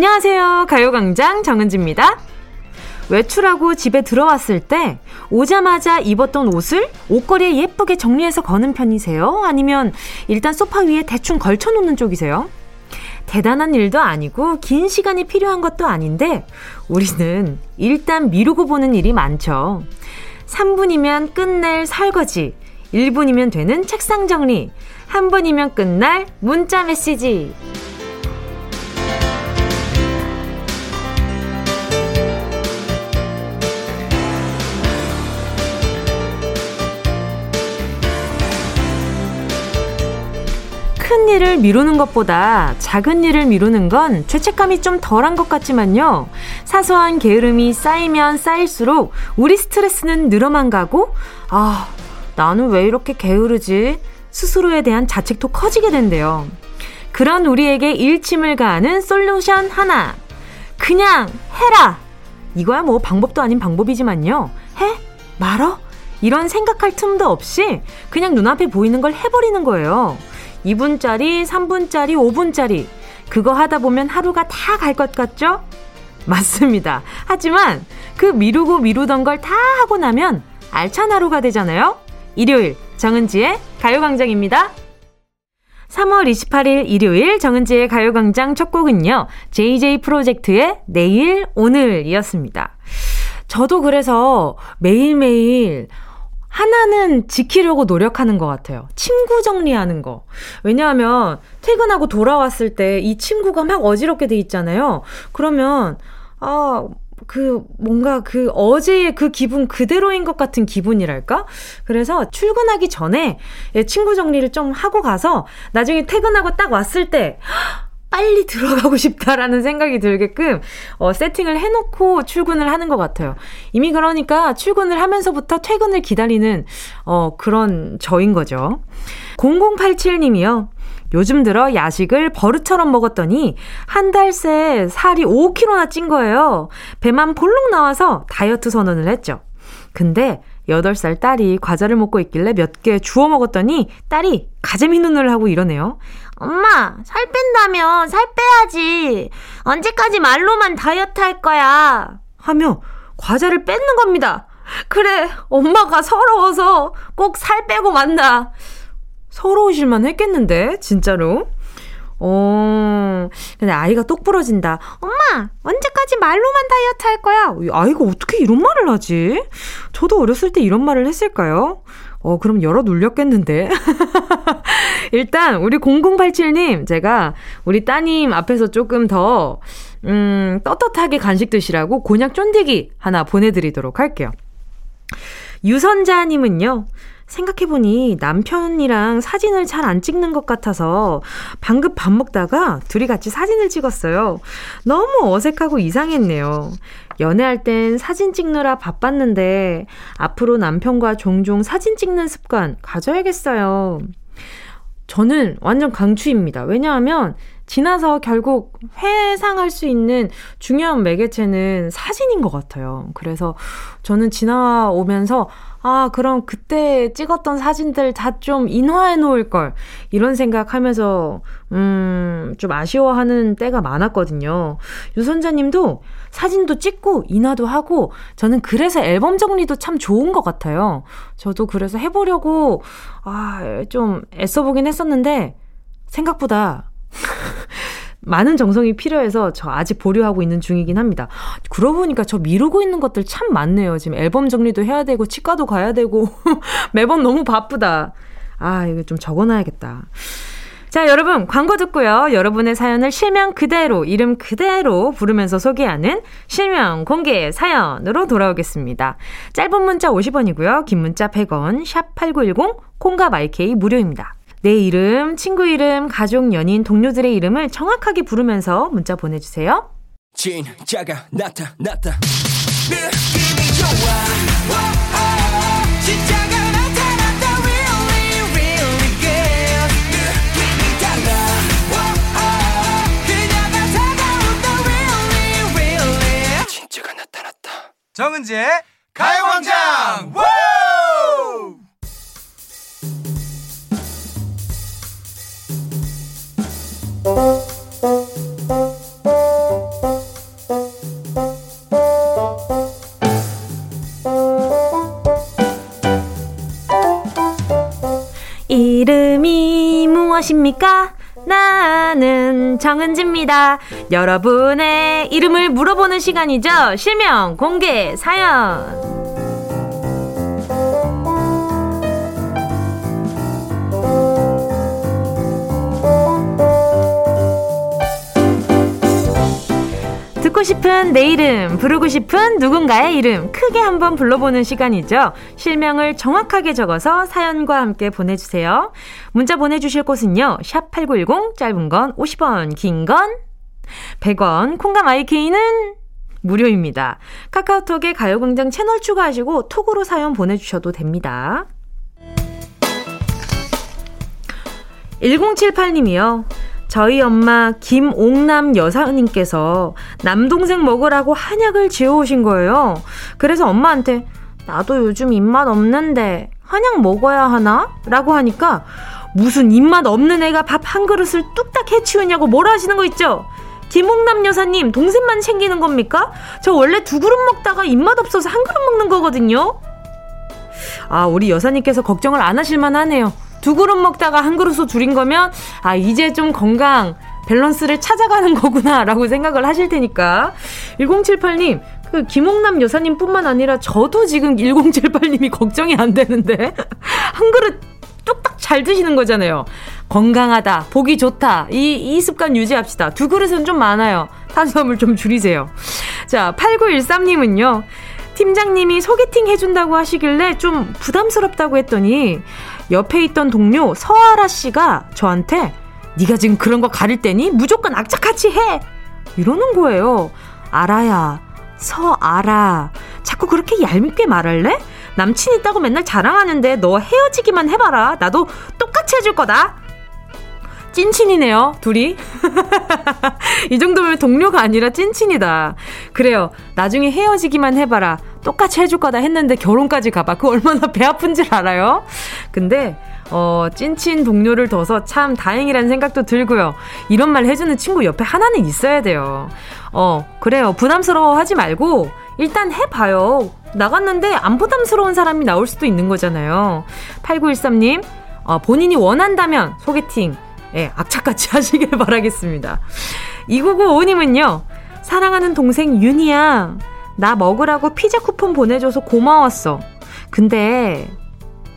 안녕하세요. 가요광장 정은지입니다. 외출하고 집에 들어왔을 때 오자마자 입었던 옷을 옷걸이에 예쁘게 정리해서 거는 편이세요? 아니면 일단 소파 위에 대충 걸쳐놓는 쪽이세요? 대단한 일도 아니고 긴 시간이 필요한 것도 아닌데 우리는 일단 미루고 보는 일이 많죠. 3분이면 끝낼 설거지, 1분이면 되는 책상 정리, 한 분이면 끝날 문자 메시지. 일을 미루는 것보다 작은 일을 미루는 건 죄책감이 좀 덜한 것 같지만요. 사소한 게으름이 쌓이면 쌓일수록 우리 스트레스는 늘어만 가고, 아, 나는 왜 이렇게 게으르지? 스스로에 대한 자책도 커지게 된대요. 그런 우리에게 일침을 가하는 솔루션 하나. 그냥 해라! 이거야 뭐 방법도 아닌 방법이지만요. 해? 말어? 이런 생각할 틈도 없이 그냥 눈앞에 보이는 걸 해버리는 거예요. 2분짜리, 3분짜리, 5분짜리. 그거 하다 보면 하루가 다 갈 것 같죠? 맞습니다. 하지만 그 미루고 미루던 걸 다 하고 나면 알찬 하루가 되잖아요? 일요일 정은지의 가요광장입니다. 3월 28일 일요일 정은지의 가요광장 첫 곡은요. JJ 프로젝트의 내일 오늘이었습니다. 저도 그래서 매일매일 하나는 지키려고 노력하는 것 같아요. 친구 정리하는 거. 왜냐하면 퇴근하고 돌아왔을 때 이 친구가 막 어지럽게 돼 있잖아요. 그러면, 아, 그 뭔가 그 어제의 그 기분 그대로인 것 같은 기분이랄까? 그래서 출근하기 전에 친구 정리를 좀 하고 가서 나중에 퇴근하고 딱 왔을 때 빨리 들어가고 싶다라는 생각이 들게끔 어, 세팅을 해놓고 출근을 하는 것 같아요. 이미 그러니까 출근을 하면서부터 퇴근을 기다리는 어, 그런 저인 거죠. 0087님이요. 요즘 들어 야식을 버릇처럼 먹었더니 한 달 새 살이 5kg나 찐 거예요. 배만 볼록 나와서 다이어트 선언을 했죠. 근데 8살 딸이 과자를 먹고 있길래 몇 개 주워 먹었더니 딸이 가재미 눈을 하고 이러네요. 엄마, 살 뺀다며 살 빼야지. 언제까지 말로만 다이어트 할 거야. 하며 과자를 뺏는 겁니다. 그래, 엄마가 서러워서 꼭 살 빼고 만다. 서러우실만 했겠는데, 진짜로. 어, 근데 아이가 똑 부러진다. 엄마, 언제까지 말로만 다이어트 할 거야? 아이가 어떻게 이런 말을 하지? 저도 어렸을 때 이런 말을 했을까요? 어, 그럼 열어 눌렸겠는데. 일단, 우리 0087님, 제가 우리 따님 앞에서 조금 더, 음, 떳떳하게 간식 드시라고 곤약 쫀디기 하나 보내드리도록 할게요. 유선자님은요, 생각해보니 남편이랑 사진을 잘 안 찍는 것 같아서 방금 밥 먹다가 둘이 같이 사진을 찍었어요. 너무 어색하고 이상했네요. 연애할 땐 사진 찍느라 바빴는데 앞으로 남편과 종종 사진 찍는 습관 가져야겠어요. 저는 완전 강추입니다. 왜냐하면 지나서 결국 회상할 수 있는 중요한 매개체는 사진인 것 같아요. 그래서 저는 지나오면서 아, 그럼 그때 찍었던 사진들 다 좀 인화해 놓을 걸. 이런 생각하면서, 음, 좀 아쉬워하는 때가 많았거든요. 유선자님도 사진도 찍고, 인화도 하고, 저는 그래서 앨범 정리도 참 좋은 것 같아요. 저도 그래서 해보려고, 아, 좀 애써보긴 했었는데, 생각보다 많은 정성이 필요해서 저 아직 보류하고 있는 중이긴 합니다. 그러고 보니까 저 미루고 있는 것들 참 많네요. 지금 앨범 정리도 해야 되고, 치과도 가야 되고, 매번 너무 바쁘다. 아, 이거 좀 적어놔야겠다. 자, 여러분, 광고 듣고요. 여러분의 사연을 실명 그대로, 이름 그대로 부르면서 소개하는 실명 공개 사연으로 돌아오겠습니다. 짧은 문자 50원이고요. 긴 문자 100원, 샵 8910, 콩과 마이케이 무료입니다. 내 이름, 친구 이름, 가족, 연인, 동료들의 이름을 정확하게 부르면서 문자 보내주세요. 진짜가 나타났다. 느낌이 좋아. 진짜가 나타났다. Really, really good. 느낌이 달라. 그녀가 다가온다. Really, really. 진짜가 나타났다. 정은지의 가요광장! 이름이 무엇입니까? 나는 정은지입니다. 여러분의 이름을 물어보는 시간이죠. 실명, 공개, 사연. 듣고 싶은 내 이름, 부르고 싶은 누군가의 이름 크게 한번 불러보는 시간이죠. 실명을 정확하게 적어서 사연과 함께 보내주세요. 문자 보내주실 곳은요. 샵 8910, 짧은 건 50원, 긴 건 100원, 콩감 IK는 무료입니다. 카카오톡에 가요광장 채널 추가하시고 톡으로 사연 보내주셔도 됩니다. 1078님이요. 저희 엄마 김옥남 여사님께서 남동생 먹으라고 한약을 지어오신 거예요. 그래서 엄마한테 나도 요즘 입맛 없는데 한약 먹어야 하나? 라고 하니까 무슨 입맛 없는 애가 밥 한 그릇을 뚝딱 해치우냐고 뭐라 하시는 거 있죠? 김옥남 여사님 동생만 챙기는 겁니까? 저 원래 두 그릇 먹다가 입맛 없어서 한 그릇 먹는 거거든요. 아 우리 여사님께서 걱정을 안 하실만 하네요. 두 그릇 먹다가 한 그릇으로 줄인 거면 아 이제 좀 건강 밸런스를 찾아가는 거구나라고 생각을 하실 테니까 1078님 그 김홍남 여사님뿐만 아니라 저도 지금 1078님이 걱정이 안 되는데 한 그릇 뚝딱 잘 드시는 거잖아요. 건강하다, 보기 좋다. 이, 이 습관 유지합시다. 두 그릇은 좀 많아요. 탄수화물 좀 줄이세요. 자, 8913님은요. 팀장님이 소개팅 해준다고 하시길래 좀 부담스럽다고 했더니 옆에 있던 동료 서아라 씨가 저한테 네가 지금 그런 거 가릴 때니 무조건 악착같이 해 이러는 거예요. 알아야 서아라 자꾸 그렇게 얄밉게 말할래? 남친 있다고 맨날 자랑하는데 너 헤어지기만 해봐라. 나도 똑같이 해줄 거다. 찐친이네요, 둘이. 이 정도면 동료가 아니라 찐친이다. 그래요. 나중에 헤어지기만 해봐라. 똑같이 해줄 거다 했는데 결혼까지 가봐. 그 얼마나 배 아픈지 알아요? 근데, 어, 찐친 동료를 둬서 참 다행이라는 생각도 들고요. 이런 말 해주는 친구 옆에 하나는 있어야 돼요. 어, 그래요. 부담스러워 하지 말고, 일단 해봐요. 나갔는데 안 부담스러운 사람이 나올 수도 있는 거잖아요. 8913님, 어, 본인이 원한다면 소개팅, 예, 악착같이 하시길 바라겠습니다. 2995님은요, 사랑하는 동생 윤이야. 나 먹으라고 피자 쿠폰 보내줘서 고마웠어. 근데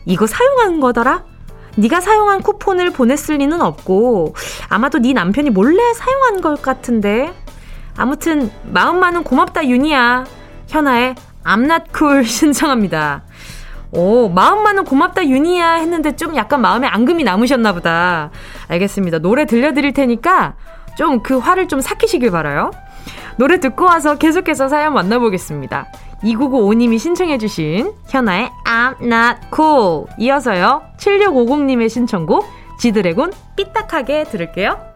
이거 사용한 거더라? 네가 사용한 쿠폰을 보냈을 리는 없고 아마도 네 남편이 몰래 사용한 것 같은데. 아무튼 마음만은 고맙다 윤이야. 현아의 cool 신청합니다. 오, 마음만은 고맙다 윤이야 했는데 좀 약간 마음에 앙금이 남으셨나 보다. 알겠습니다. 노래 들려드릴 테니까 좀 그 화를 좀 삭히시길 바라요. 노래 듣고 와서 계속해서 사연 만나보겠습니다. 2995님이 신청해주신 현아의 I'm not cool. 이어서요, 7650님의 신청곡, 지드래곤 삐딱하게 들을게요.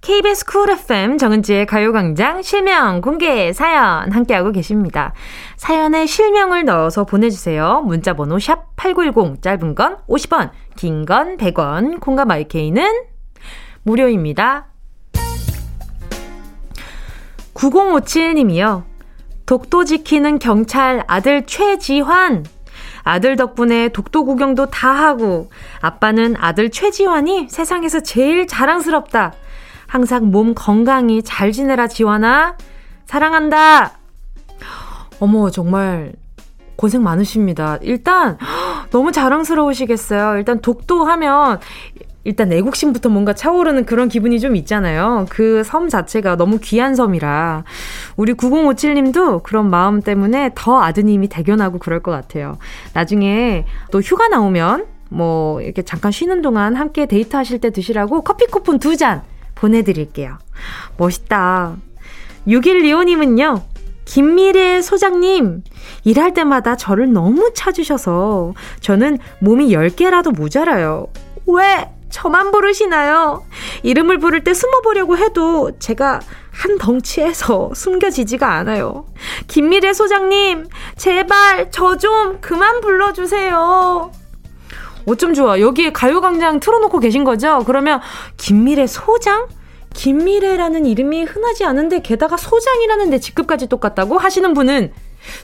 KBS 쿨 FM 정은지의 가요광장 실명 공개 사연 함께하고 계십니다. 사연에 실명을 넣어서 보내주세요. 문자번호 샵8910 짧은 건 50원, 긴 건 100원, 콩과 마이케이는 무료입니다. 9057님이요. 독도 지키는 경찰 아들 최지환. 아들 덕분에 독도 구경도 다 하고 아빠는 아들 최지환이 세상에서 제일 자랑스럽다. 항상 몸 건강히 잘 지내라 지환아. 사랑한다. 어머 정말 고생 많으십니다. 일단 너무 자랑스러우시겠어요. 일단 독도 하면 일단 애국심부터 뭔가 차오르는 그런 기분이 좀 있잖아요. 그 섬 자체가 너무 귀한 섬이라. 우리 9057님도 그런 마음 때문에 더 아드님이 대견하고 그럴 것 같아요. 나중에 또 휴가 나오면 뭐 이렇게 잠깐 쉬는 동안 함께 데이트 하실 때 드시라고 커피 쿠폰 두 잔 보내드릴게요. 멋있다. 6125님은요, 김미래 소장님, 일할 때마다 저를 너무 찾으셔서 저는 몸이 10개라도 모자라요. 왜? 저만 부르시나요? 이름을 부를 때 숨어보려고 해도 제가 한 덩치에서 숨겨지지가 않아요. 김미래 소장님, 제발 저 좀 그만 불러주세요. 어쩜 좋아. 여기에 가요광장 틀어놓고 계신 거죠? 그러면 김미래 소장? 김미래라는 이름이 흔하지 않은데 게다가 소장이라는 내 직급까지 똑같다고 하시는 분은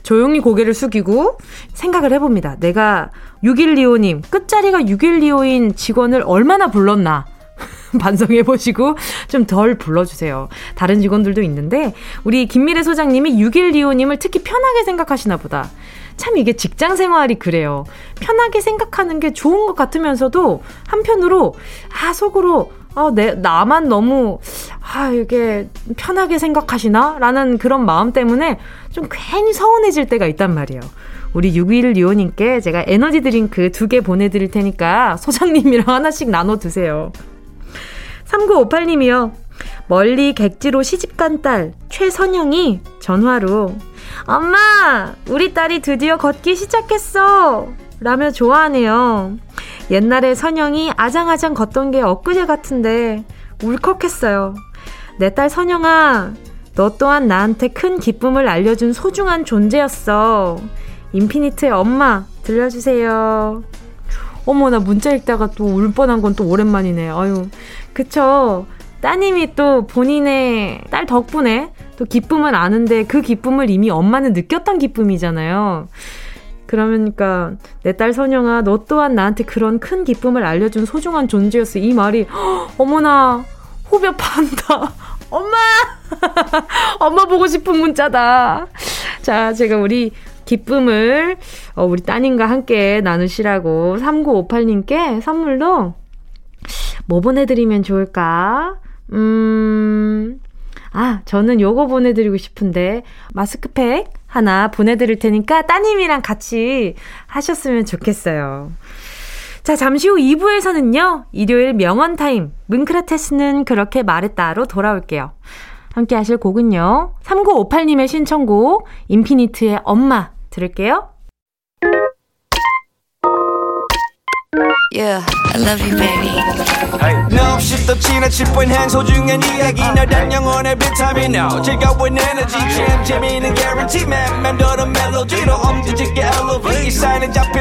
조용히 고개를 숙이고 생각을 해봅니다. 내가 6125님, 끝자리가 6125인 직원을 얼마나 불렀나? 반성해 보시고 좀 덜 불러주세요. 다른 직원들도 있는데, 우리 김미래 소장님이 6125님을 특히 편하게 생각하시나 보다. 참 이게 직장 생활이 그래요. 편하게 생각하는 게 좋은 것 같으면서도 한편으로, 아, 속으로, 아, 내, 나만 너무, 아, 이게 편하게 생각하시나? 라는 그런 마음 때문에 좀 괜히 서운해질 때가 있단 말이에요. 우리 6125님께 제가 에너지 드링크 두 개 보내드릴 테니까 소장님이랑 하나씩 나눠 드세요. 3958님이요. 멀리 객지로 시집간 딸 최선영이 전화로 엄마 우리 딸이 드디어 걷기 시작했어 라며 좋아하네요. 옛날에 선영이 아장아장 걷던 게 엊그제 같은데 울컥했어요. 내 딸 선영아 너 또한 나한테 큰 기쁨을 알려준 소중한 존재였어. 인피니트의 엄마 들려주세요. 어머 나 문자 읽다가 또 울 뻔한 건 또 오랜만이네. 아유 그쵸. 따님이 또 본인의 딸 덕분에 또 기쁨을 아는데 그 기쁨을 이미 엄마는 느꼈던 기쁨이잖아요. 그러니까 내 딸 선영아 너 또한 나한테 그런 큰 기쁨을 알려준 소중한 존재였어. 이 말이 허, 어머나 호벼 판다. 엄마! 엄마 보고 싶은 문자다. 자, 제가 우리 기쁨을 어, 우리 따님과 함께 나누시라고 3958님께 선물로 뭐 보내드리면 좋을까? 음, 아, 저는 요거 보내드리고 싶은데, 마스크팩 하나 보내드릴 테니까 따님이랑 같이 하셨으면 좋겠어요. 자, 잠시 후 2부에서는요, 일요일 명언타임, 문크라테스는 그렇게 말했다로 돌아올게요. 함께 하실 곡은요, 3958님의 신청곡, 인피니트의 엄마 들을게요. Yeah, I love you, baby. No, shift the china chip when hands hold you and 이야기. 나단 영혼의 비타민. now 즐거운 에너지. 참 재미있는 guarantee. man 맴도는 멜로디로 엄지짓게 elevate 이 사인은 잡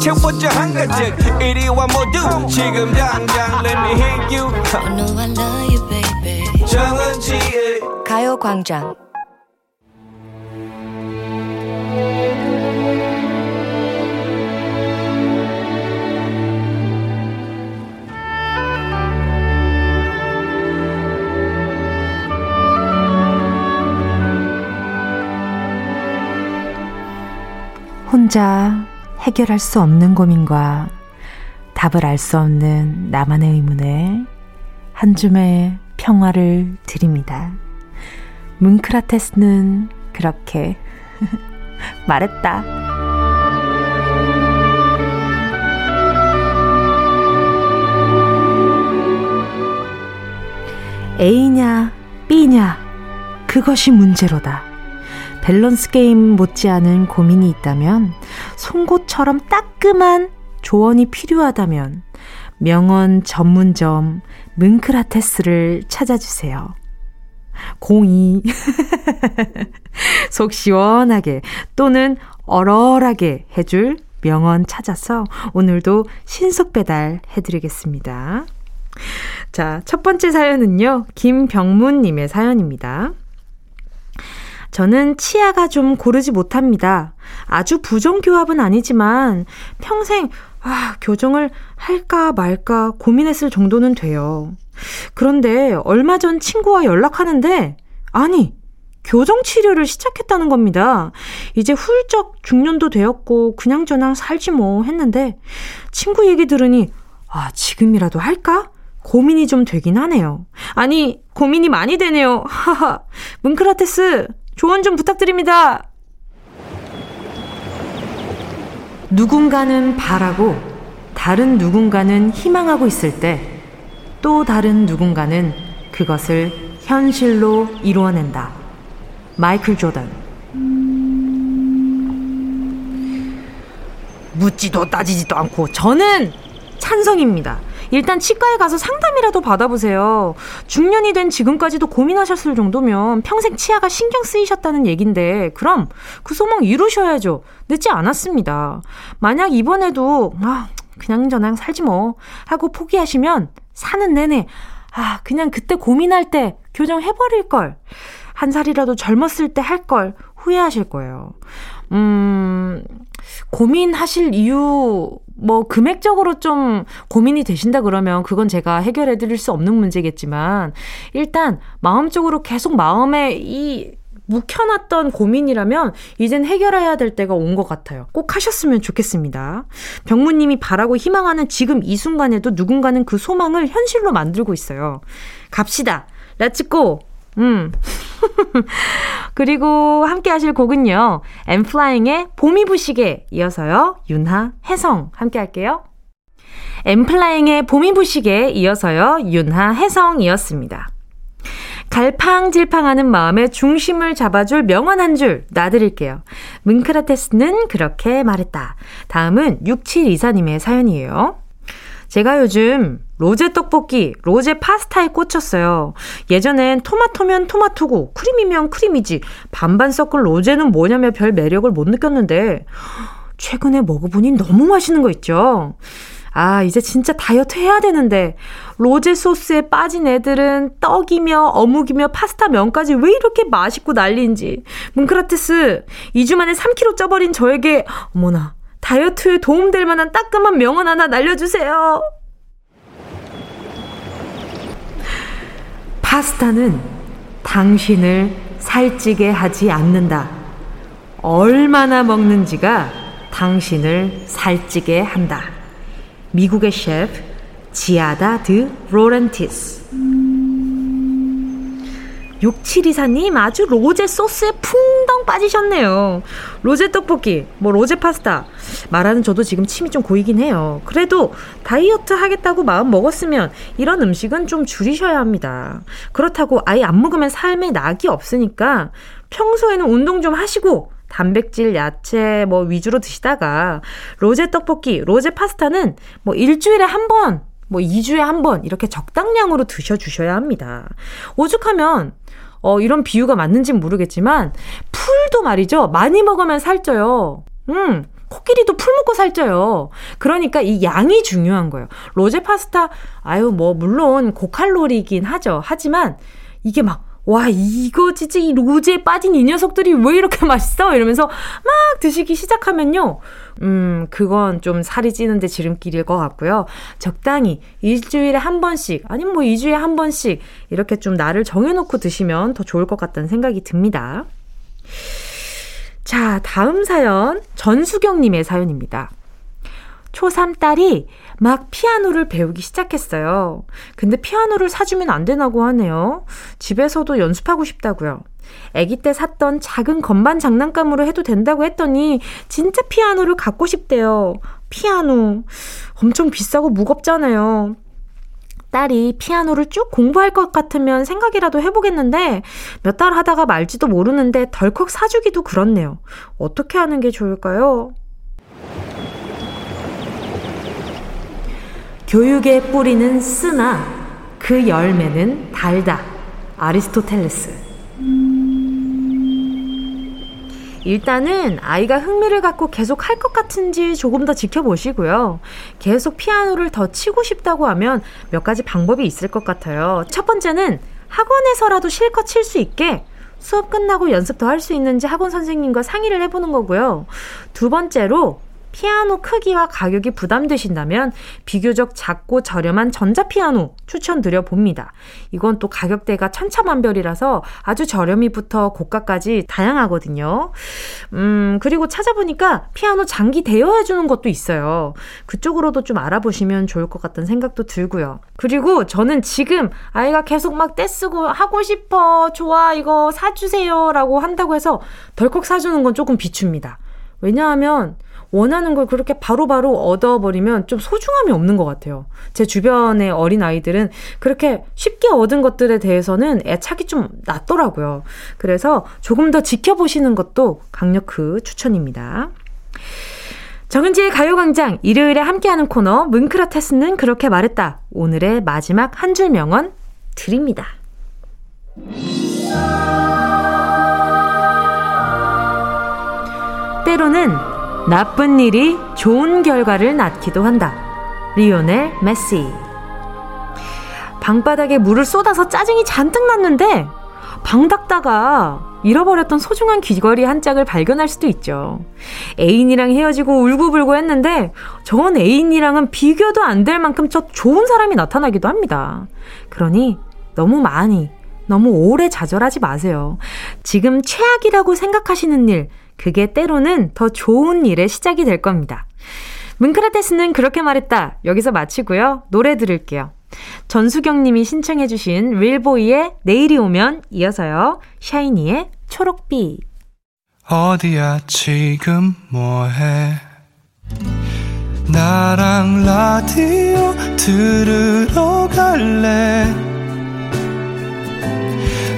힌 반가움 하나의 oasis 채워져 한가득 이리 와 모두 지금 당장 let me hit you I know I love you, baby. 정은지의 가요광장. 혼자 해결할 수 없는 고민과 답을 알 수 없는 나만의 의문에 한 줌의 평화를 드립니다. 문크라테스는 그렇게 말했다. A냐, B냐, 그것이 문제로다. 밸런스 게임 못지않은 고민이 있다면, 송곳처럼 따끔한 조언이 필요하다면, 명언 전문점 문크라테스를 찾아주세요. 02. 속 시원하게 또는 얼얼하게 해줄 명언 찾아서 오늘도 신속 배달 해드리겠습니다. 자, 첫 번째 사연은요, 김병문님의 사연입니다. 저는 치아가 좀 고르지 못합니다. 아주 부정교합은 아니지만 평생 아, 교정을 할까 말까 고민했을 정도는 돼요. 그런데 얼마 전 친구와 연락하는데 아니 교정 치료를 시작했다는 겁니다. 이제 훌쩍 중년도 되었고 그냥저냥 살지 뭐 했는데 친구 얘기 들으니 아 지금이라도 할까? 고민이 좀 되긴 하네요. 아니 고민이 많이 되네요. 하하 문크라테스 조언 좀 부탁드립니다. 누군가는 바라고 다른 누군가는 희망하고 있을 때 또 다른 누군가는 그것을 현실로 이루어낸다. 마이클 조던. 묻지도 따지지도 않고 저는 찬성입니다. 일단 치과에 가서 상담이라도 받아보세요. 중년이 된 지금까지도 고민하셨을 정도면 평생 치아가 신경 쓰이셨다는 얘긴데 그럼 그 소망 이루셔야죠. 늦지 않았습니다. 만약 이번에도 아 그냥 저냥 살지 뭐 하고 포기하시면 사는 내내 아 그냥 그때 고민할 때 교정해버릴 걸. 한 살이라도 젊었을 때 할 걸 후회하실 거예요. 음, 고민하실 이유, 뭐, 금액적으로 좀 고민이 되신다 그러면 그건 제가 해결해 드릴 수 없는 문제겠지만, 일단, 마음적으로 계속 마음에 이 묵혀놨던 고민이라면 이젠 해결해야 될 때가 온 것 같아요. 꼭 하셨으면 좋겠습니다. 병무님이 바라고 희망하는 지금 이 순간에도 누군가는 그 소망을 현실로 만들고 있어요. 갑시다. Let's go! 음. 그리고 함께 하실 곡은요. 엠플라잉의 봄이 부시게 이어서요. 윤하, 혜성 함께 할게요. 엠플라잉의 봄이 부시게 이어서요. 윤하, 혜성이었습니다. 갈팡질팡하는 마음의 중심을 잡아줄 명언 한 줄 놔드릴게요. 문크라테스는 그렇게 말했다. 다음은 6724님의 사연이에요. 제가 요즘 로제 떡볶이, 로제 파스타에 꽂혔어요. 예전엔 토마토면 토마토고, 크림이면 크림이지, 반반 섞은 로제는 뭐냐며 별 매력을 못 느꼈는데, 최근에 먹어보니 너무 맛있는 거 있죠? 아, 이제 진짜 다이어트 해야 되는데, 로제 소스에 빠진 애들은 떡이며 어묵이며 파스타 면까지 왜 이렇게 맛있고 난리인지. 문크라테스, 2주 만에 3kg 쪄버린 저에게, 어머나, 다이어트에 도움될 만한 따끔한 명언 하나 날려주세요. 파스타는 당신을 살찌게 하지 않는다. 얼마나 먹는지가 당신을 살찌게 한다. 미국의 셰프 지아다 드 로렌티스 6724님 아주 로제 소스에 풍덩 빠지셨네요. 로제 떡볶이, 뭐 로제 파스타. 말하는 저도 지금 침이 좀 고이긴 해요. 그래도 다이어트 하겠다고 마음 먹었으면 이런 음식은 좀 줄이셔야 합니다. 그렇다고 아예 안 먹으면 삶에 낙이 없으니까 평소에는 운동 좀 하시고 단백질, 야채 뭐 위주로 드시다가 로제 떡볶이, 로제 파스타는 뭐 일주일에 한 번, 뭐 2주에 한 번 이렇게 적당량으로 드셔 주셔야 합니다. 오죽하면 어, 이런 비유가 맞는지 모르겠지만, 풀도 말이죠. 많이 먹으면 살쪄요. 음, 코끼리도 풀 먹고 살쪄요. 그러니까 이 양이 중요한 거예요. 로제 파스타, 아유, 뭐, 물론 고칼로리긴 하죠. 하지만, 이게 막, 와, 이거 진짜 이 로제에 빠진 이 녀석들이 왜 이렇게 맛있어? 이러면서 막 드시기 시작하면요. 음, 그건 좀 살이 찌는데 지름길일 것 같고요. 적당히 일주일에 한 번씩, 아니면 뭐 2주에 한 번씩 이렇게 좀 나를 정해놓고 드시면 더 좋을 것 같다는 생각이 듭니다. 자, 다음 사연, 전수경님의 사연입니다. 초3 딸이 막 피아노를 배우기 시작했어요. 근데 피아노를 사주면 안 되나고 하네요. 집에서도 연습하고 싶다고요. 아기 때 샀던 작은 건반 장난감으로 해도 된다고 했더니 진짜 피아노를 갖고 싶대요. 피아노. 엄청 비싸고 무겁잖아요. 딸이 피아노를 쭉 공부할 것 같으면 생각이라도 해보겠는데 몇 달 하다가 말지도 모르는데 덜컥 사주기도 그렇네요. 어떻게 하는 게 좋을까요? 교육의 뿌리는 쓰나 그 열매는 달다. 아리스토텔레스. 일단은 아이가 흥미를 갖고 계속 할 것 같은지 조금 더 지켜보시고요. 계속 피아노를 더 치고 싶다고 하면 몇 가지 방법이 있을 것 같아요. 첫 번째는 학원에서라도 실컷 칠 수 있게 수업 끝나고 연습 더 할 수 있는지 학원 선생님과 상의를 해보는 거고요. 두 번째로 피아노 크기와 가격이 부담되신다면 비교적 작고 저렴한 전자피아노 추천드려 봅니다. 이건 또 가격대가 천차만별이라서 아주 저렴이부터 고가까지 다양하거든요. 음, 그리고 찾아보니까 피아노 장기 대여해 주는 것도 있어요. 그쪽으로도 좀 알아보시면 좋을 것 같다는 생각도 들고요. 그리고 저는 지금 아이가 계속 막 떼쓰고 하고 싶어, 좋아, 이거 사주세요 라고 한다고 해서 덜컥 사주는 건 조금 비춥니다. 왜냐하면 원하는 걸 그렇게 바로바로 바로 얻어버리면 좀 소중함이 없는 것 같아요. 제 주변의 어린 아이들은 그렇게 쉽게 얻은 것들에 대해서는 애착이 좀 낮더라고요. 그래서 조금 더 지켜보시는 것도 강력 그 추천입니다. 정은지의 가요광장 일요일에 함께하는 코너 문크라테스는 그렇게 말했다. 오늘의 마지막 한 줄 명언 드립니다. 때로는 나쁜 일이 좋은 결과를 낳기도 한다. 리오넬 메시. 방바닥에 물을 쏟아서 짜증이 잔뜩 났는데 방 닦다가 잃어버렸던 소중한 귀걸이 한 짝을 발견할 수도 있죠. 애인이랑 헤어지고 울고불고 했는데 전 애인이랑은 비교도 안 될 만큼 저 좋은 사람이 나타나기도 합니다. 그러니 너무 많이, 너무 오래 좌절하지 마세요. 지금 최악이라고 생각하시는 일, 그게 때로는 더 좋은 일의 시작이 될 겁니다. 문크라테스는 그렇게 말했다. 여기서 마치고요. 노래 들을게요. 전수경 님이 신청해 주신 릴보이의 내일이 오면 이어서요. 샤이니의 초록빛. 어디야 지금 뭐해 나랑 라디오 들으러 갈래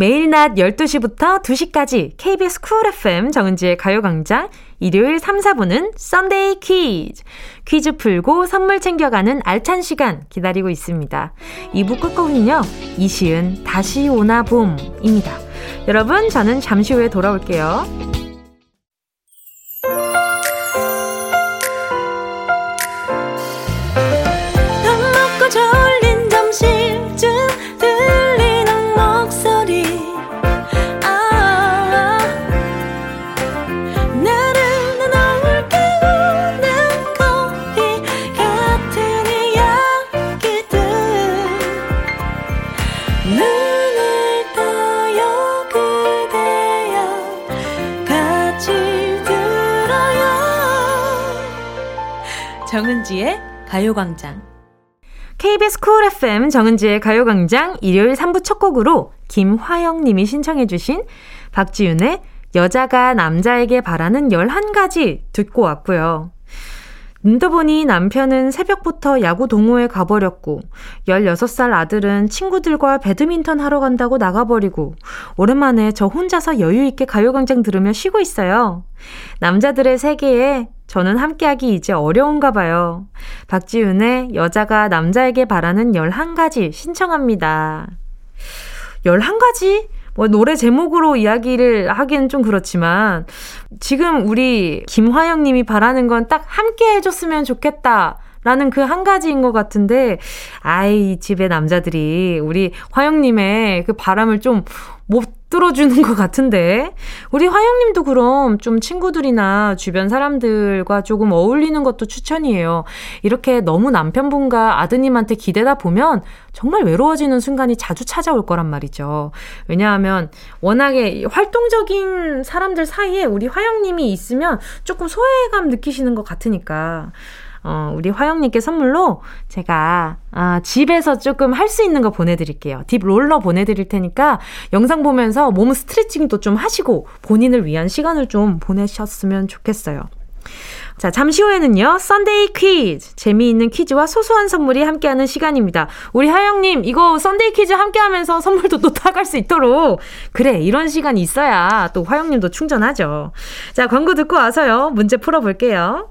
매일 낮 12시부터 2시까지 KBS 쿨 FM 정은지의 가요광장 일요일 3, 4부는 Sunday 퀴즈. 퀴즈 풀고 선물 챙겨가는 알찬 시간 기다리고 있습니다. 2부 끝곡은요. 이시은 다시 오나 봄입니다. 여러분 저는 잠시 후에 돌아올게요. 정은지의 가요광장. KBS 쿨 FM 정은지의 가요광장 일요일 3부 첫 곡으로 김화영 님이 신청해주신 박지윤의 여자가 남자에게 바라는 11가지 듣고 왔고요. 눈떠 보니 남편은 새벽부터 야구 동호회 가버렸고, 16살 아들은 친구들과 배드민턴 하러 간다고 나가버리고, 오랜만에 저 혼자서 여유있게 가요광장 들으며 쉬고 있어요. 남자들의 세계에 저는 함께하기 이제 어려운가 봐요. 박지윤의 여자가 남자에게 바라는 11가지 신청합니다. 11가지? 뭐 노래 제목으로 이야기를 하기는 좀 그렇지만 지금 우리 김화영 님이 바라는 건 딱 함께 해줬으면 좋겠다. 라는 그 한 가지인 것 같은데, 아이, 집에 남자들이 우리 화영님의 그 바람을 좀 못 들어주는 것 같은데. 우리 화영님도 그럼 좀 친구들이나 주변 사람들과 조금 어울리는 것도 추천이에요. 이렇게 너무 남편분과 아드님한테 기대다 보면 정말 외로워지는 순간이 자주 찾아올 거란 말이죠. 왜냐하면 워낙에 활동적인 사람들 사이에 우리 화영님이 있으면 조금 소외감 느끼시는 것 같으니까. 어, 우리 화영님께 선물로 제가 아, 집에서 조금 할 수 있는 거 보내드릴게요. 딥 롤러 보내드릴 테니까 영상 보면서 몸 스트레칭도 좀 하시고 본인을 위한 시간을 좀 보내셨으면 좋겠어요. 자, 잠시 후에는요, Sunday 퀴즈. 재미있는 퀴즈와 소소한 선물이 함께하는 시간입니다. 우리 하영님, 이거 Sunday 퀴즈 함께하면서 선물도 또 타갈 수 있도록. 그래, 이런 시간이 있어야 또 화영님도 충전하죠. 자, 광고 듣고 와서요, 문제 풀어볼게요.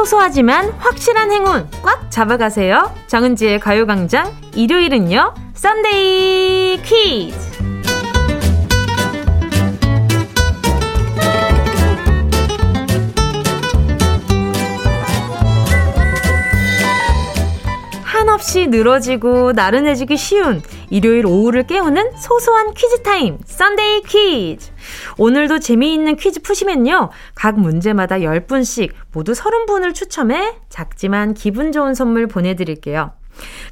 소소하지만 확실한 행운 꽉 잡아가세요. 정은지의 가요광장 일요일은요. 썬데이 퀴즈. 한없이 늘어지고 나른해지기 쉬운 일요일 오후를 깨우는 소소한 퀴즈 타임, Sunday 퀴즈. 오늘도 재미있는 퀴즈 푸시면요. 각 문제마다 10분씩 모두 30분을 추첨해 작지만 기분 좋은 선물 보내드릴게요.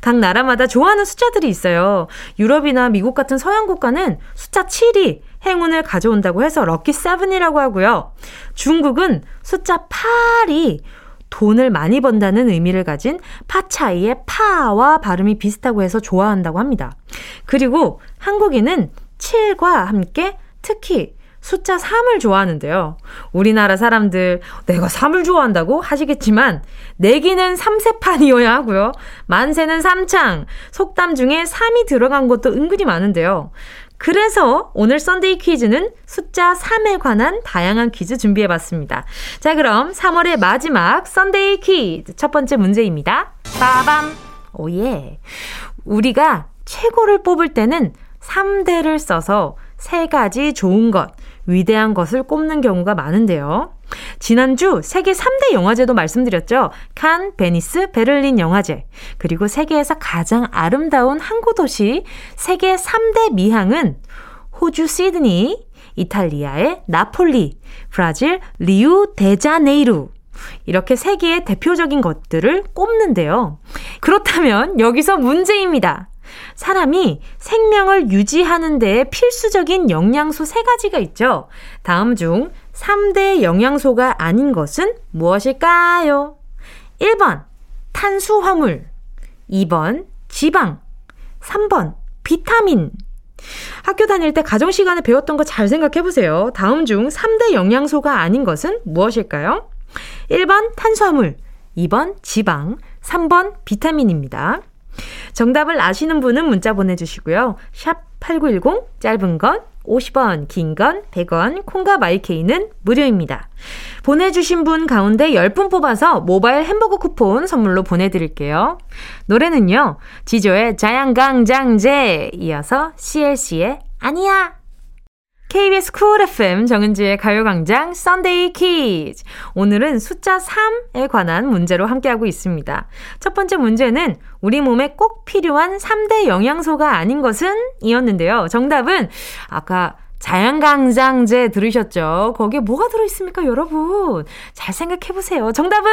각 나라마다 좋아하는 숫자들이 있어요. 유럽이나 미국 같은 서양 국가는 숫자 7이 행운을 가져온다고 해서 럭키 세븐이라고 하고요. 중국은 숫자 8이 돈을 많이 번다는 의미를 가진 发财의 发와 발음이 비슷하고 해서 좋아한다고 합니다. 그리고 한국인은 7과 함께 특히 숫자 3을 좋아하는데요. 우리나라 사람들 내가 3을 좋아한다고 하시겠지만 내기는 삼세판이어야 하고요. 만세는 3창, 속담 중에 3이 들어간 것도 은근히 많은데요. 그래서 오늘 Sunday 퀴즈는 숫자 3에 관한 다양한 퀴즈 준비해 봤습니다. 자, 그럼 3월의 마지막 Sunday 퀴즈 첫 번째 문제입니다. 빠밤. Oh yeah. 우리가 최고를 뽑을 때는 3대를 써서 세 가지 좋은 것, 위대한 것을 꼽는 경우가 많은데요. 지난주 세계 3대 영화제도 말씀드렸죠. 칸, 베니스, 베를린 영화제. 그리고 세계에서 가장 아름다운 항구 도시 세계 3대 미항은 호주 시드니, 이탈리아의 나폴리, 브라질 리우 데자네이루. 이렇게 세계의 대표적인 것들을 꼽는데요. 그렇다면 여기서 문제입니다. 사람이 생명을 유지하는 데 필수적인 영양소 세 가지가 있죠. 다음 중 3대 영양소가 아닌 것은 무엇일까요? 1번, 탄수화물. 2번, 지방. 3번, 비타민. 학교 다닐 때 가정 시간에 배웠던 거 잘 생각해 보세요. 다음 중 3대 영양소가 아닌 것은 무엇일까요? 1번 탄수화물, 2번 지방, 3번 비타민입니다. 정답을 아시는 분은 문자 보내주시고요. 샵 8910, 짧은 건 50원, 긴 건 100원, 콩과 마이케이는 무료입니다. 보내주신 분 가운데 10분 뽑아서 모바일 햄버거 쿠폰 선물로 보내드릴게요. 노래는요, 지조의 자양강장제 이어서 CLC의 아니야 KBS Cool FM 정은지의 가요광장 Sunday 퀴즈. 오늘은 숫자 3에 관한 문제로 함께하고 있습니다. 첫 번째 문제는 우리 몸에 꼭 필요한 3대 영양소가 아닌 것은 이었는데요. 정답은 아까 자양강장제 들으셨죠? 거기에 뭐가 들어있습니까, 여러분? 잘 생각해보세요. 정답은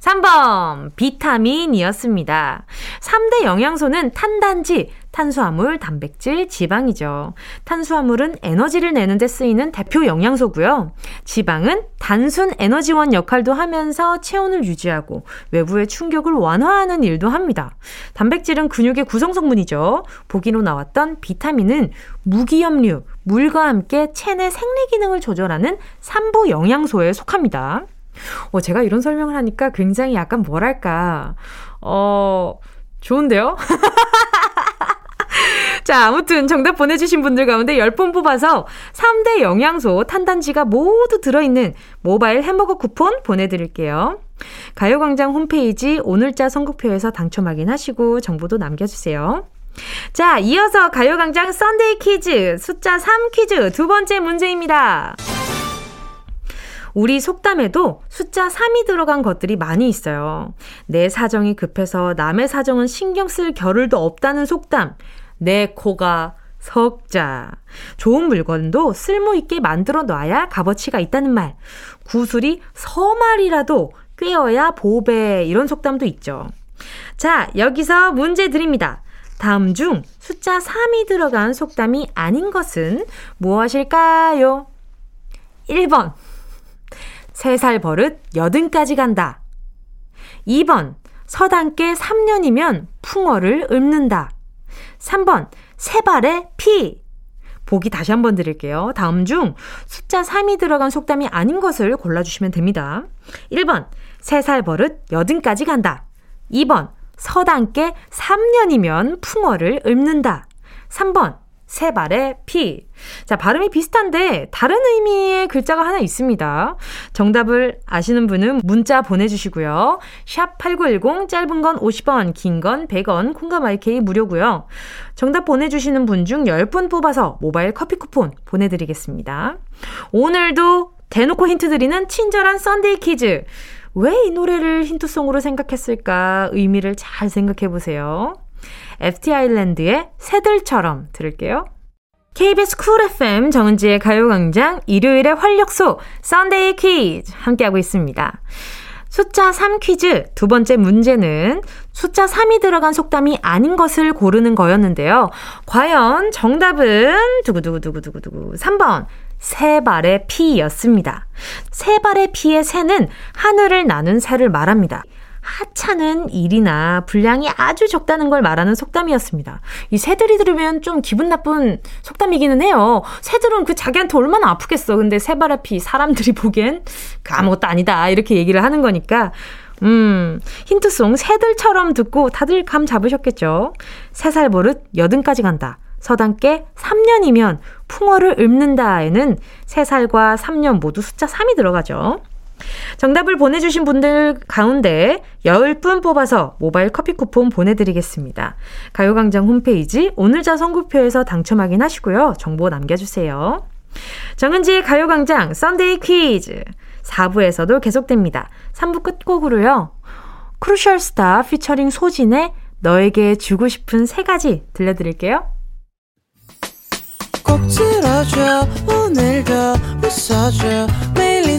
3번, 비타민이었습니다. 3대 영양소는 탄단지, 탄수화물, 단백질, 지방이죠. 탄수화물은 에너지를 내는데 쓰이는 대표 영양소고요. 지방은 단순 에너지원 역할도 하면서 체온을 유지하고 외부의 충격을 완화하는 일도 합니다. 단백질은 근육의 구성 성분이죠. 보기로 나왔던 비타민은 무기염류, 물과 함께 체내 생리 기능을 조절하는 삼부 영양소에 속합니다. 어, 제가 이런 설명을 하니까 굉장히 약간 뭐랄까, 어, 좋은데요? 자, 아무튼 정답 보내주신 분들 가운데 10분 뽑아서 3대 영양소 탄단지가 모두 들어있는 모바일 햄버거 쿠폰 보내드릴게요. 가요광장 홈페이지 오늘자 선곡표에서 당첨 확인하시고 정보도 남겨주세요. 자, 이어서 가요광장 Sunday 퀴즈 숫자 3 퀴즈 두 번째 문제입니다. 우리 속담에도 숫자 3이 들어간 것들이 많이 있어요. 내 사정이 급해서 남의 사정은 신경 쓸 겨를도 없다는 속담. 내 코가 석자. 좋은 물건도 쓸모있게 만들어 놔야 값어치가 있다는 말. 구슬이 서말이라도 꿰어야 보배. 이런 속담도 있죠. 자, 여기서 문제 드립니다. 다음 중 숫자 3이 들어간 속담이 아닌 것은 무엇일까요? 1번. 3살 버릇 여든까지 간다. 2번, 서당께 3년이면 풍어를 읊는다. 3번, 세발의 피. 보기 다시 한번 드릴게요. 다음 중 숫자 3이 들어간 속담이 아닌 것을 골라주시면 됩니다. 1번, 3살 버릇 여든까지 간다. 2번, 서당께 3년이면 풍어를 읊는다. 3번, 세 발의 피. 자, 발음이 비슷한데 다른 의미의 글자가 하나 있습니다. 정답을 아시는 분은 문자 보내주시고요. 샵 8910, 짧은 건 50원, 긴 건 100원, 콩감 IK 무료고요. 정답 보내주시는 분 중 10분 뽑아서 모바일 커피 쿠폰 보내드리겠습니다. 오늘도 대놓고 힌트 드리는 친절한 Sunday 퀴즈. 왜 이 노래를 힌트송으로 생각했을까 의미를 잘 생각해 보세요. FT Island의 새들처럼 들을게요. KBS Cool FM 정은지의 가요광장 일요일의 활력소 Sunday 퀴즈 함께하고 있습니다. 숫자 3 퀴즈 두 번째 문제는 숫자 3이 들어간 속담이 아닌 것을 고르는 거였는데요. 과연 정답은 두구두구두구두구두구 3번 세 발의 피였습니다. 세 발의 피의 새는 하늘을 나는 새를 말합니다. 하찮은 일이나 분량이 아주 적다는 걸 말하는 속담이었습니다. 이 새들이 들으면 좀 기분 나쁜 속담이기는 해요. 새들은 그 자기한테 얼마나 아프겠어. 근데 새발의 피 사람들이 보기엔 그 아무것도 아니다. 이렇게 얘기를 하는 거니까 음, 힌트송 새들처럼 듣고 다들 감 잡으셨겠죠? 세살 버릇 여든까지 간다. 서당개 3년이면 풍월을 읊는다에는 3살과 3년 모두 숫자 3이 들어가죠. 정답을 보내주신 분들 가운데 10분 뽑아서 모바일 커피 쿠폰 보내드리겠습니다. 가요광장 홈페이지 오늘자 선곡표에서 당첨 확인하시고요. 정보 남겨주세요. 정은지의 가요광장 Sunday 퀴즈 4부에서도 계속됩니다. 3부 끝곡으로요. Crucial Star featuring 소진의 너에게 주고 싶은 세 가지 들려드릴게요. 꼭 들어줘 오늘도 웃어줘 매일 일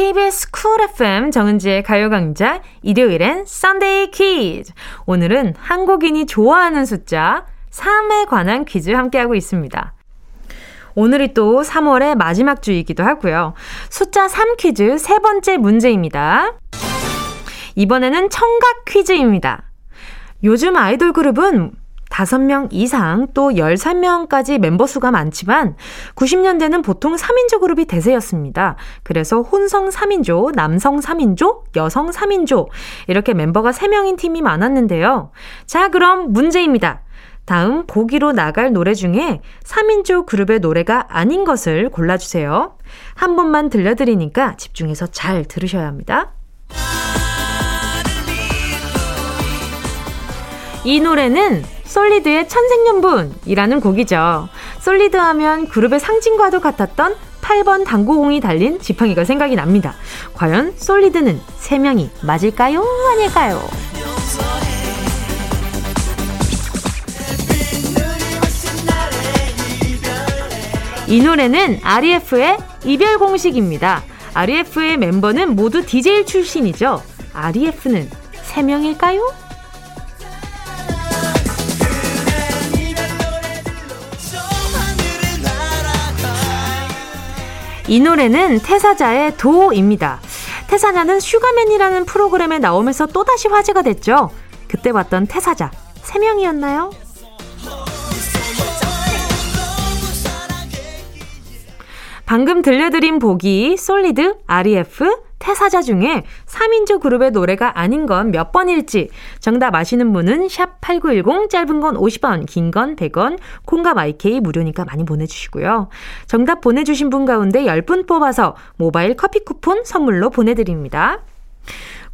KBS Cool FM 정은지의 가요광장 일요일엔 Sunday 퀴즈 오늘은 한국인이 좋아하는 숫자 3에 관한 퀴즈 함께하고 있습니다. 오늘이 또 3월의 마지막 주이기도 하고요. 숫자 3 퀴즈 세 번째 문제입니다. 이번에는 청각 퀴즈입니다. 요즘 아이돌 그룹은 5명 이상 또 13명까지 멤버 수가 많지만 90년대는 보통 3인조 그룹이 대세였습니다. 그래서 혼성 3인조, 남성 3인조, 여성 3인조 이렇게 멤버가 3명인 팀이 많았는데요. 자, 그럼 문제입니다. 다음 보기로 나갈 노래 중에 3인조 그룹의 노래가 아닌 것을 골라주세요. 한 번만 들려드리니까 집중해서 잘 들으셔야 합니다. 이 노래는 솔리드의 천생연분이라는 곡이죠. 솔리드 하면 그룹의 상징과도 같았던 8번 당구공이 달린 지팡이가 생각이 납니다. 과연 솔리드는 3명이 맞을까요? 아닐까요? 이 노래는 REF의 이별 공식입니다. REF의 멤버는 모두 DJ 출신이죠. REF는 3명일까요? 이 노래는 태사자의 도입니다. 태사자는 슈가맨이라는 프로그램에 나오면서 또다시 화제가 됐죠. 그때 봤던 태사자 3명이었나요? 방금 들려드린 보기 솔리드, REF, 태사자 중에 3인조 그룹의 노래가 아닌 건 몇 번일지 정답 아시는 분은 샵 8910 짧은 건 50원, 긴 건 100원, 콩과 마이케이 무료니까 많이 보내주시고요. 정답 보내주신 분 가운데 10분 뽑아서 모바일 커피 쿠폰 선물로 보내드립니다.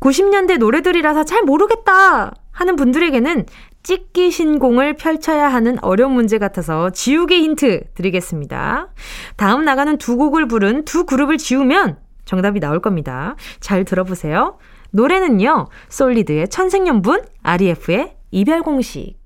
90년대 노래들이라서 잘 모르겠다 하는 분들에게는 찍기 신공을 펼쳐야 하는 어려운 문제 같아서 지우개 힌트 드리겠습니다. 다음 나가는 두 곡을 부른 두 그룹을 지우면 정답이 나올 겁니다. 잘 들어보세요. 노래는요, 솔리드의 천생연분, REF의 이별공식.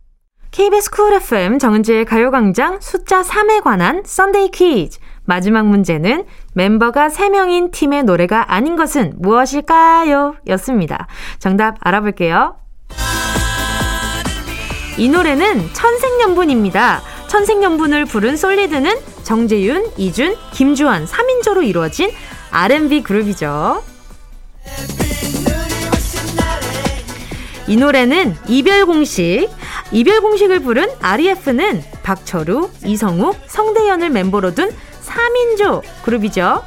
KBS Cool FM 정은지의 가요광장 숫자 3에 관한 Sunday 퀴즈. 마지막 문제는 멤버가 3명인 팀의 노래가 아닌 것은 무엇일까요? 였습니다. 정답 알아볼게요. 이 노래는 천생연분입니다. 천생연분을 부른 솔리드는 정재윤, 이준, 김주환 3인조로 이루어진 R&B 그룹이죠. 이 노래는 이별 공식, 이별 공식을 부른 REF는 박철우, 이성우, 성대현을 멤버로 둔 3인조 그룹이죠.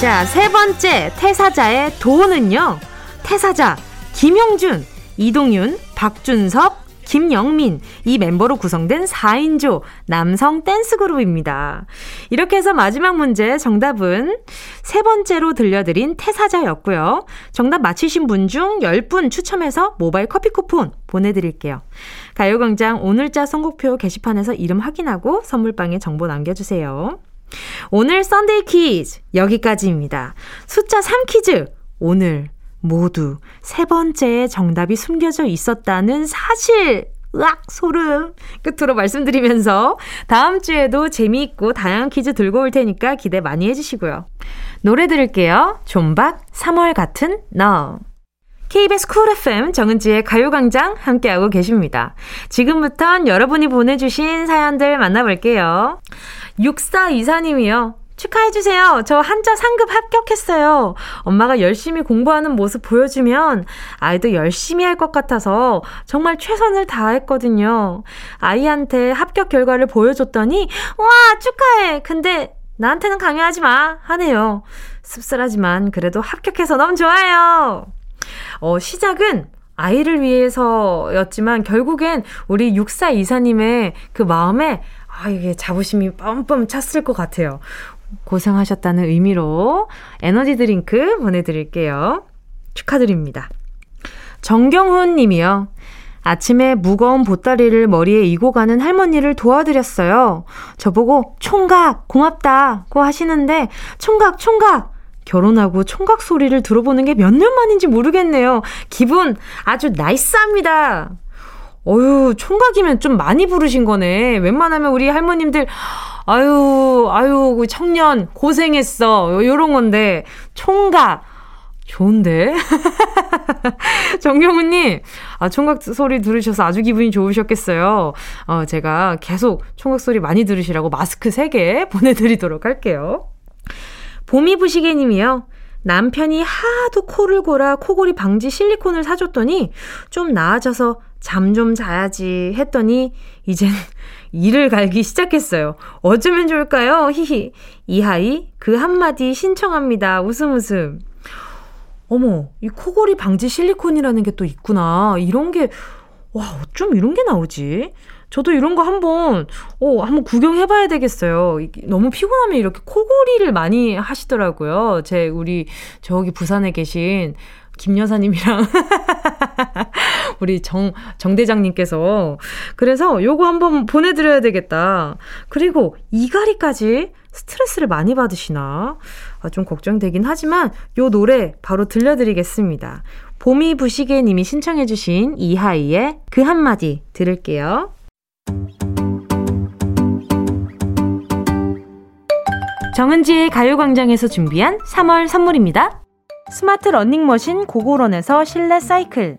자, 세 번째 태사자의 도는요. 태사자 김형준, 이동윤, 박준섭, 김영민 이 멤버로 구성된 4인조 남성 댄스 그룹입니다. 이렇게 해서 마지막 문제 정답은 세 번째로 들려드린 태사자였고요. 정답 맞히신 분 중 10분 추첨해서 모바일 커피 쿠폰 보내드릴게요. 가요광장 오늘자 선곡표 게시판에서 이름 확인하고 선물방에 정보 남겨주세요. 오늘 Sunday 퀴즈 여기까지입니다. 숫자 3 퀴즈 오늘 모두 세 번째에 정답이 숨겨져 있었다는 사실 으악 소름 끝으로 말씀드리면서 다음 주에도 재미있고 다양한 퀴즈 들고 올 테니까 기대 많이 해주시고요. 노래 들을게요. 존박 3월 같은 너 KBS Cool FM 정은지의 가요광장 함께하고 계십니다. 지금부턴 여러분이 보내주신 사연들 만나볼게요. 6424님이요. 축하해주세요. 저 한자 상급 합격했어요. 엄마가 열심히 공부하는 모습 보여주면 아이도 열심히 할 것 같아서 정말 최선을 다했거든요. 아이한테 합격 결과를 보여줬더니, 와, 축하해. 근데 나한테는 강요하지 마. 하네요. 씁쓸하지만 그래도 합격해서 너무 좋아요. 어, 시작은 아이를 위해서였지만 결국엔 우리 6424님의 그 마음에 아, 이게 자부심이 빵빵 찼을 것 같아요. 고생하셨다는 의미로 에너지 드링크 보내드릴게요. 축하드립니다. 정경훈 님이요. 아침에 무거운 보따리를 머리에 이고 가는 할머니를 도와드렸어요. 저보고 총각 고맙다고 하시는데 총각 총각 결혼하고 총각 소리를 들어보는 게 몇 년 만인지 모르겠네요. 기분 아주 nice합니다. 어유 총각이면 좀 많이 부르신 거네. 웬만하면 우리 할머님들 아유 아유 그 청년 고생했어 요런 건데 총각 좋은데? 정경훈님, 아, 총각 소리 들으셔서 아주 기분이 좋으셨겠어요. 어, 제가 계속 총각 소리 많이 들으시라고 마스크 3개 보내드리도록 할게요. 봄이 부시개님이요. 남편이 하도 코를 골아 코골이 방지 실리콘을 사줬더니 좀 나아져서 잠 좀 자야지 했더니 이젠 이를 갈기 시작했어요. 어쩌면 좋을까요? 히히. 이하이 그 한마디 신청합니다. 웃음 웃음. 어머, 이 코골이 방지 실리콘이라는 게 또 있구나. 이런 게, 와, 어쩜 이런 게 나오지? 저도 이런 거 한번, 어, 한번 구경해봐야 되겠어요. 너무 피곤하면 이렇게 코골이를 많이 하시더라고요. 제, 우리, 저기 부산에 계신 김 여사님이랑 우리 정, 정 대장님께서. 그래서 요거 한번 보내드려야 되겠다. 그리고 이가리까지 스트레스를 많이 받으시나? 아, 좀 걱정되긴 하지만 요 노래 바로 들려드리겠습니다. 봄이 부시게 님이 신청해주신 이하이의 그 한마디 들을게요. 정은지의 가요광장에서 준비한 3월 선물입니다. 스마트 러닝머신 고고런에서 실내 사이클,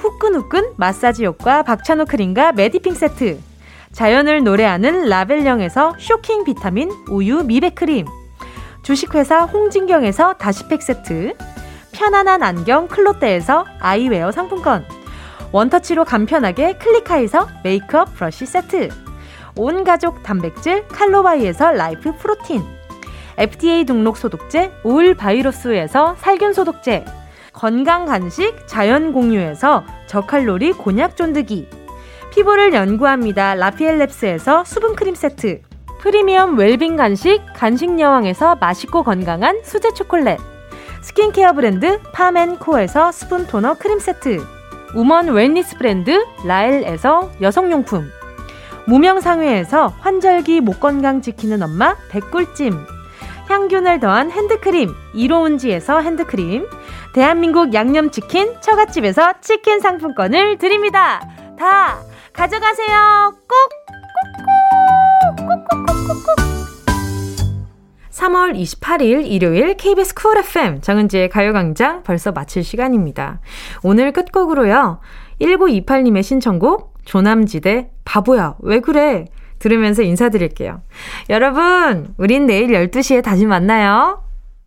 후끈후끈 마사지 효과 박찬호 크림과 메디핑 세트, 자연을 노래하는 라벨령에서 쇼킹 비타민 우유 미백 크림, 주식회사 홍진경에서 다시팩 세트, 편안한 안경 클로떼에서 아이웨어 상품권, 원터치로 간편하게 클리카에서 메이크업 브러쉬 세트, 온 가족 단백질 칼로바이에서 라이프 프로틴, FDA 등록 소독제 올 바이러스에서 살균 소독제, 건강 간식 자연 공유에서 저칼로리 곤약 쫀득이, 피부를 연구합니다. 라피엘랩스에서 수분 크림 세트, 프리미엄 웰빙 간식 간식 여왕에서 맛있고 건강한 수제 초콜릿, 스킨케어 브랜드 팜앤코에서 스푼 토너 크림 세트, woman wellness 브랜드 라엘에서 여성용품, 무명상회에서 환절기 목 건강 지키는 엄마 백꿀찜, 향균을 더한 핸드크림 이로운지에서 핸드크림, 대한민국 양념치킨 처갓집에서 치킨 상품권을 드립니다. 다 가져가세요. 꼭! 꼭꼭꼭꼭꼭 3월 28일 일요일 KBS 쿨 FM 정은지의 가요광장 벌써 마칠 시간입니다. 오늘 끝곡으로요. 1928님의 신청곡 조남지대 바보야 왜 그래 들으면서 인사드릴게요. 여러분 우린 내일 12시에 다시 만나요.